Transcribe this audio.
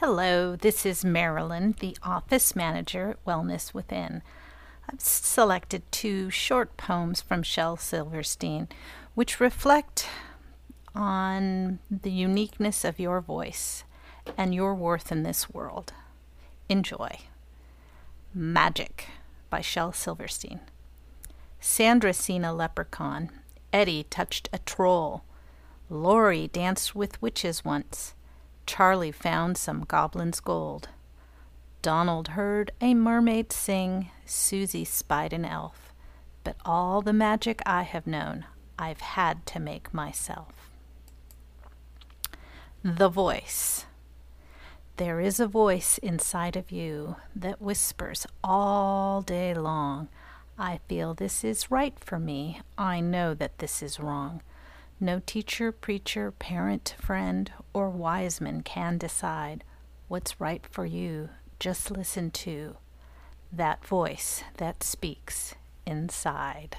Hello, this is Marilyn, the office manager at Wellness Within. I've selected two short poems from Shel Silverstein, which reflect on the uniqueness of your voice and your worth in this world. Enjoy. Magic by Shel Silverstein. Sandra seen a leprechaun. Eddie touched a troll. Laurie danced with witches once. Charlie found some goblin's gold. Donald heard a mermaid sing, Susie spied an elf. But all the magic I have known, I've had to make myself. The Voice There is a voice inside of you that whispers all day long, I feel this is right for me, I know that this is wrong. No teacher, preacher, parent, friend, or wise man can decide what's right for you. Just listen to that voice that speaks inside.